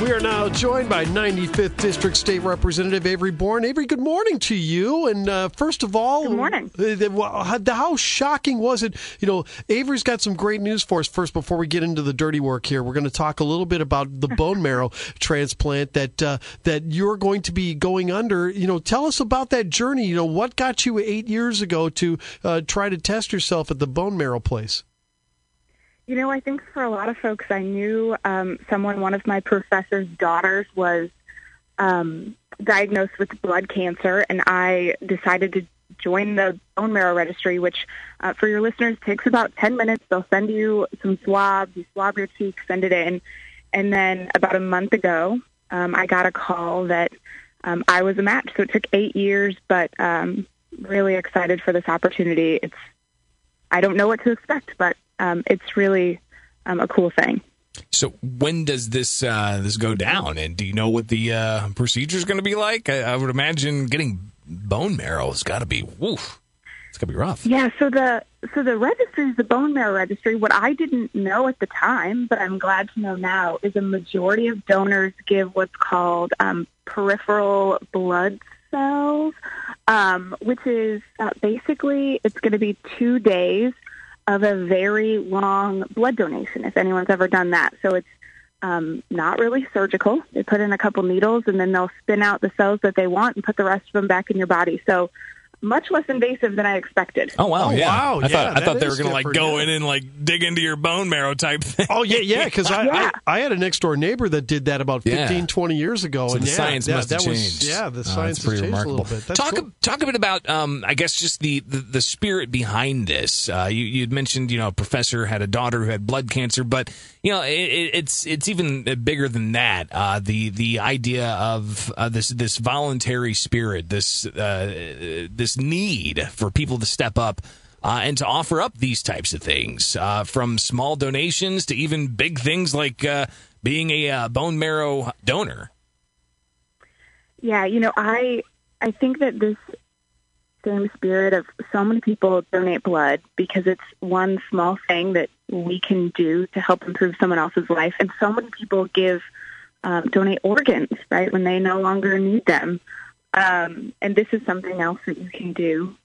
We are now joined by 95th District State Representative Avery Bourne. Avery, good morning to you. And uh, first of all, good morning. Uh, how shocking was it? You know, Avery's got some great news for us. First, before we get into the dirty work here, we're going to talk a little bit about the bone marrow transplant that uh, that you're going to be going under. You know, tell us about that journey. You know, what got you eight years ago to uh, try to test yourself at the bone marrow place? You know, I think for a lot of folks, I knew um, someone, one of my professor's daughters was um, diagnosed with blood cancer, and I decided to join the bone marrow registry, which uh, for your listeners takes about 10 minutes. They'll send you some swabs, you swab your cheek, send it in. And then about a month ago, um, I got a call that um, I was a match. So it took eight years, but um, really excited for this opportunity. It's I don't know what to expect, but um, it's really um, a cool thing. So when does this uh, this go down? And do you know what the uh, procedure is going to be like? I, I, would imagine getting bone marrow has got to be woof. It's going to be rough. Yeah. So the so the registry is the bone marrow registry. What I didn't know at the time, but I'm glad to know now, is a majority of donors give what's called um, peripheral blood cells, um, which is uh, basically it's going to be two days of a very long blood donation, if anyone's ever done that. So it's um, not really surgical. They put in a couple needles and then they'll spin out the cells that they want and put the rest of them back in your body. So much less invasive than I expected. Oh wow! Oh, yeah. wow! I yeah, thought I thought they were going to like go in and like dig into your bone marrow type thing. Oh yeah, yeah. Because I, yeah. I, I had a next door neighbor that did that about 15, Yeah. 20 years ago, So and the yeah, science that, must have that changed. Was, yeah, the Oh, science that's pretty has changed remarkable. a little bit. That's talk cool. talk a bit about, um, I guess, just the, the, the spirit behind this. Uh, you you'd mentioned, you know, a professor had a daughter who had blood cancer, but you know, it, it, it's it's even bigger than that. Uh, the the idea of uh, this this voluntary spirit, this uh, this need for people to step up. Uh, and to offer up these types of things, uh, from small donations to even big things like uh, being a uh, bone marrow donor. Yeah, you know, I I think that this same spirit of so many people donate blood because it's one small thing that we can do to help improve someone else's life, and so many people give um, donate organs right when they no longer need them, um, and this is something else that you can do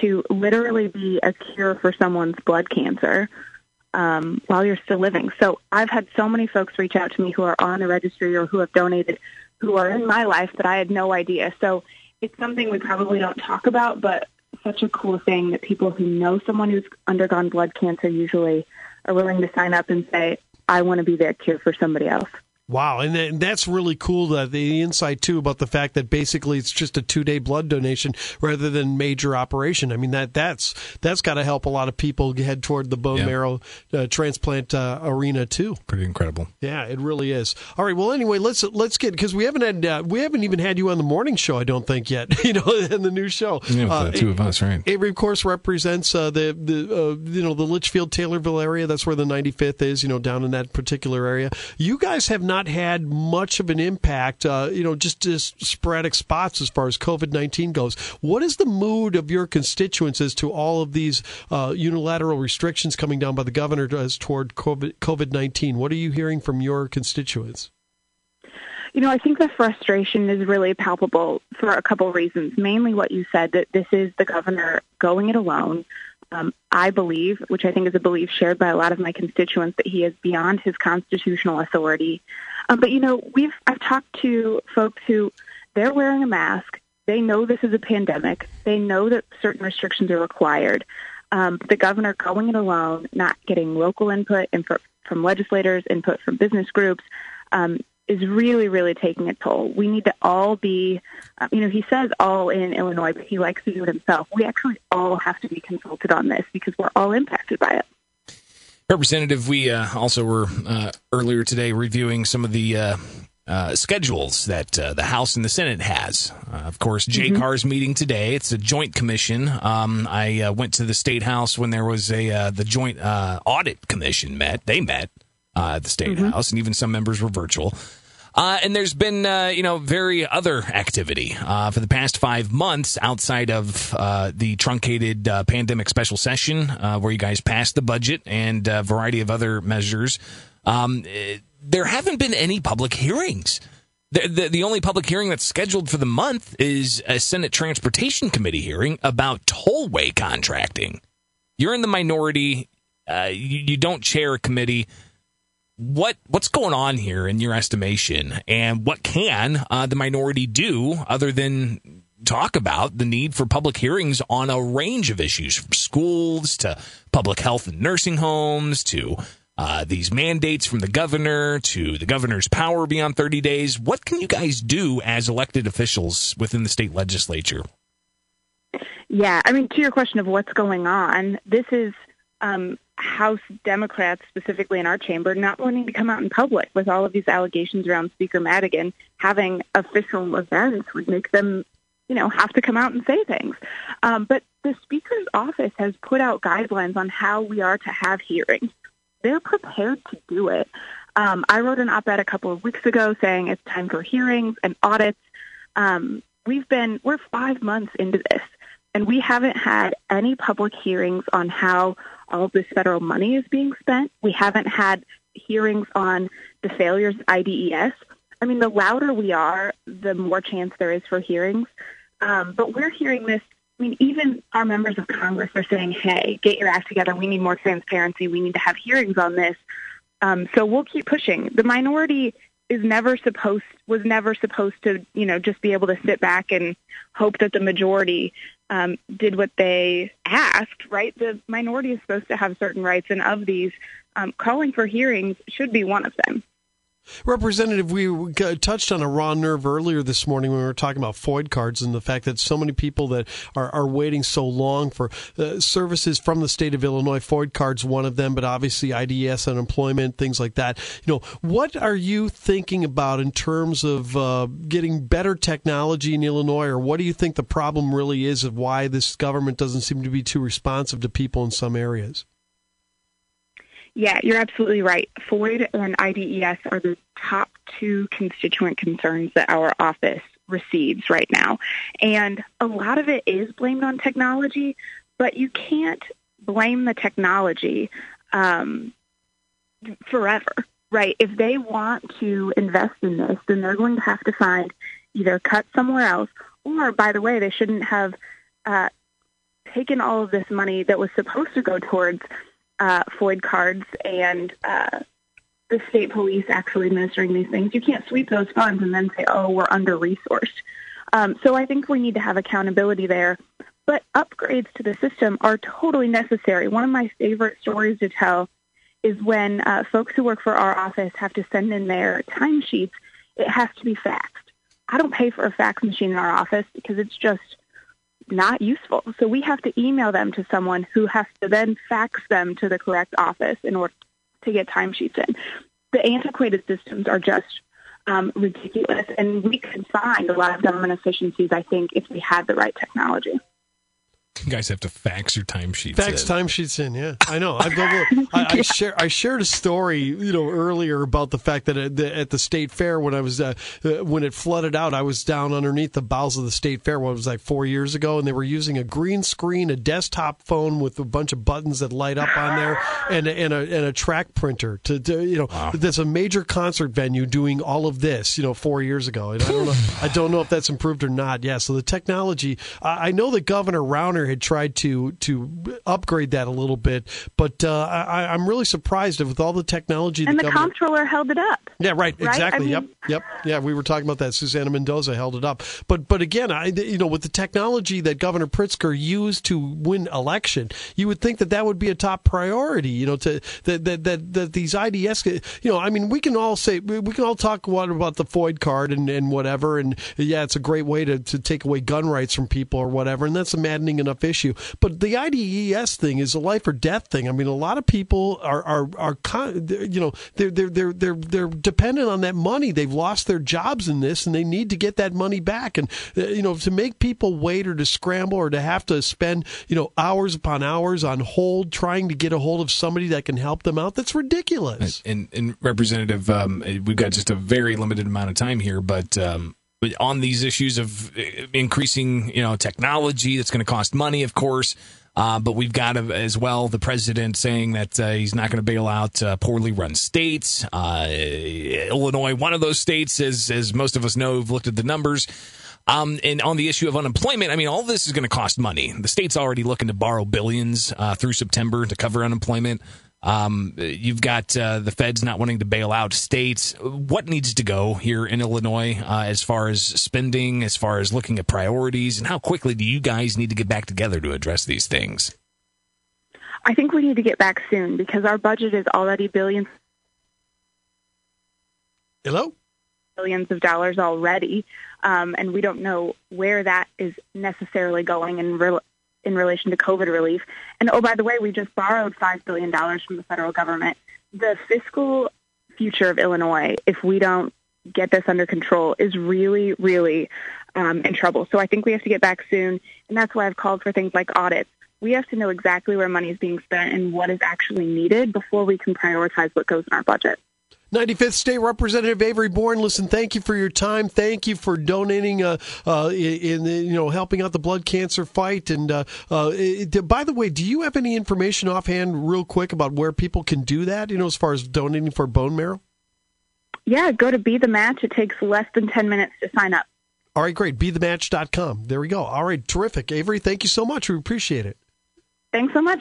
to literally be a cure for someone's blood cancer um, while you're still living. So I've had so many folks reach out to me who are on the registry or who have donated who are in my life that I had no idea. So it's something we probably don't talk about, but such a cool thing that people who know someone who's undergone blood cancer usually are willing to sign up and say, I want to be that cure for somebody else. Wow, and, that's really cool. That the insight too about the fact that basically it's just a two day blood donation rather than major operation. I mean that that's that's got to help a lot of people head toward the bone Yeah. marrow uh, transplant uh, arena too. Pretty incredible. Yeah, it really is. All right. Well, anyway, let's let's get because we haven't had uh, we haven't even had you on the morning show. I don't think yet. You know, in the new show. Yeah, Uh, the two of us, right? Avery, of course, represents uh, the the uh, you know the Litchfield Taylorville area. That's where the 95th is. You know, down in that particular area. You guys have not had much of an impact. Uh, you know, just just sporadic spots as far as COVID 19 goes. What is the mood of your constituents as to all of these uh, unilateral restrictions coming down by the governor as toward COVID 19? What are you hearing from your constituents? You know, I think the frustration is really palpable for a couple reasons. Mainly what you said, that this is the governor going it alone. Um, I believe, which I think is a belief shared by a lot of my constituents, that he is beyond his constitutional authority. Um, but you know, we've I've talked to folks who they're wearing a mask. They know this is a pandemic. They know that certain restrictions are required. Um, the governor going it alone, not getting local input input from legislators, input from business groups, um, is really, really taking a toll. We need to all be, um, you know, he says all in Illinois, but he likes to do it himself. We actually all have to be consulted on this because we're all impacted by it. Representative, we uh, also were uh, earlier today reviewing some of the uh, uh, schedules that uh, the House and the Senate has. Uh, of course, Jay JCAR's meeting today. It's a joint commission. Um, I uh, went to the State House when there was a uh, the joint uh, audit commission met. They met uh, at the State House, and even some members were virtual. Uh, and there's been, uh, you know, very other activity uh, for the past five months outside of uh, the truncated uh, pandemic special session, uh, where you guys passed the budget and a variety of other measures. Um, eh, there haven't been any public hearings. The, the, the, only public hearing that's scheduled for the month is a Senate Transportation Committee hearing about tollway contracting. You're in the minority. Uh, you, you, don't chair a committee. What what's going on here in your estimation, and what can uh, the minority do other than talk about the need for public hearings on a range of issues, from schools to public health and nursing homes to uh, these mandates from the governor to the governor's power beyond 30 days. What can you guys do as elected officials within the state legislature? Yeah, I mean, to your question of what's going on, this is um, House Democrats, specifically in our chamber, not wanting to come out in public with all of these allegations around Speaker Madigan. Having official events would make them, you know, have to come out and say things. Um, but the Speaker's office has put out guidelines on how we are to have hearings they're prepared to do it. Um, I wrote an op-ed a couple of weeks ago saying it's time for hearings and audits. Um, we've been we're five months into this, and we haven't had any public hearings on how all of this federal money is being spent. We haven't had hearings on the failures of IDES. I mean, the louder we are, the more chance there is for hearings. Um, but we're hearing this I mean, even our members of Congress are saying, "Hey, get your act together. We need more transparency. We need to have hearings on this." Um, so we'll keep pushing. The minority is never supposed was never supposed to, you know, just be able to sit back and hope that the majority um, did what they asked. Right? The minority is supposed to have certain rights, and of these, um, calling for hearings should be one of them. Representative, we touched on a raw nerve earlier this morning when we were talking about FOID cards and the fact that so many people that are, are waiting so long for uh, services from the state of Illinois. FOID cards, one of them, but obviously IDES, unemployment, things like that. You know, what are you thinking about in terms of uh, getting better technology in Illinois, or what do you think the problem really is of why this government doesn't seem to be too responsive to people in some areas? Yeah, you're absolutely right. FOID and IDES are the top two constituent concerns that our office receives right now. And a lot of it is blamed on technology, but you can't blame the technology um, forever, right? If they want to invest in this, then they're going to have to find either cut somewhere else, or, by the way, they shouldn't have uh, taken all of this money that was supposed to go towards uh, FOID cards and uh, the state police actually administering these things. You can't sweep those funds and then say, oh, we're under resourced. Um, so I think we need to have accountability there. But upgrades to the system are totally necessary. One of my favorite stories to tell is when uh, folks who work for our office have to send in their timesheets, it has to be faxed. I don't pay for a fax machine in our office because it's just not useful. So we have to email them to someone who has to then fax them to the correct office in order to get timesheets in. The antiquated systems are just um, ridiculous, and we could find a lot of government efficiencies, I think, if we had the right technology. You guys have to fax your timesheets. Fax in. timesheets in, yeah. I know. I, I, I, share, I shared a story, you know, earlier about the fact that at the, at the state fair when I was uh, uh, when it flooded out, I was down underneath the bowels of the state fair. What was like four years ago, and they were using a green screen, a desktop phone with a bunch of buttons that light up on there, and and a and a track printer to, to you know wow. that's a major concert venue doing all of this, you know, four years ago. And I don't know, I don't know if that's improved or not. Yeah, so the technology. I, I know that Governor Rauner had tried to to upgrade that a little bit, but uh, I, am really surprised with all the technology. And the, the comptroller held it up. Yeah, right, right? exactly. I mean, yep, yep. Yeah, we were talking about that. Susana Mendoza held it up, but but again, I you know with the technology that Governor Pritzker used to win election, you would think that that would be a top priority. You know, to that that that, that these IDES. You know, I mean, we can all say we can all talk what about the FOID card and and whatever, and yeah, it's a great way to to take away gun rights from people or whatever, and that's a maddening enough issue. But the IDES thing is a life or death thing. I mean, a lot of people are are are you know they're they're they're they're they're dependent on that money. They've lost their jobs in this, and they need to get that money back. And uh, you know, to make people wait or to scramble or to have to spend you know hours upon hours on hold trying to get a hold of somebody that can help them out, that's ridiculous. And, and Representative, um, we've got just a very limited amount of time here, but. Um, on these issues of uh, increasing, you know, technology that's going to cost money, of course. Uh, but we've got as well the president saying that uh, he's not going to bail out uh, poorly run states. Uh, Illinois, one of those states, as as most of us know, have looked at the numbers. Um, and on the issue of unemployment, I mean, all this is going to cost money. The state's already looking to borrow billions uh, through September to cover unemployment. Um, you've got uh, the feds not wanting to bail out states. What needs to go here in Illinois uh, as far as spending, as far as looking at priorities, and how quickly do you guys need to get back together to address these things? I think we need to get back soon because our budget is already billions. Hello? Billions of dollars already, um, and we don't know where that is necessarily going in, re- in relation to COVID relief. And oh, by the way, we just borrowed $5 billion from the federal government. The fiscal future of Illinois, if we don't get this under control, is really, really um, in trouble. So I think we have to get back soon, and that's why I've called for things like audits. We have to know exactly where money is being spent and what is actually needed before we can prioritize what goes in our budget. 95th State Representative Avery Bourne, listen, thank you for your time. Thank you for donating, uh, uh, in, you know, helping out the blood cancer fight. And uh, uh, it, by the way, do you have any information offhand, real quick, about where people can do that? You know, as far as donating for bone marrow. Yeah, go to Be the Match. It takes less than 10 minutes to sign up. All right, great. BeTheMatch.com. There we go. All right, terrific. Avery, thank you so much. We appreciate it. Thanks so much.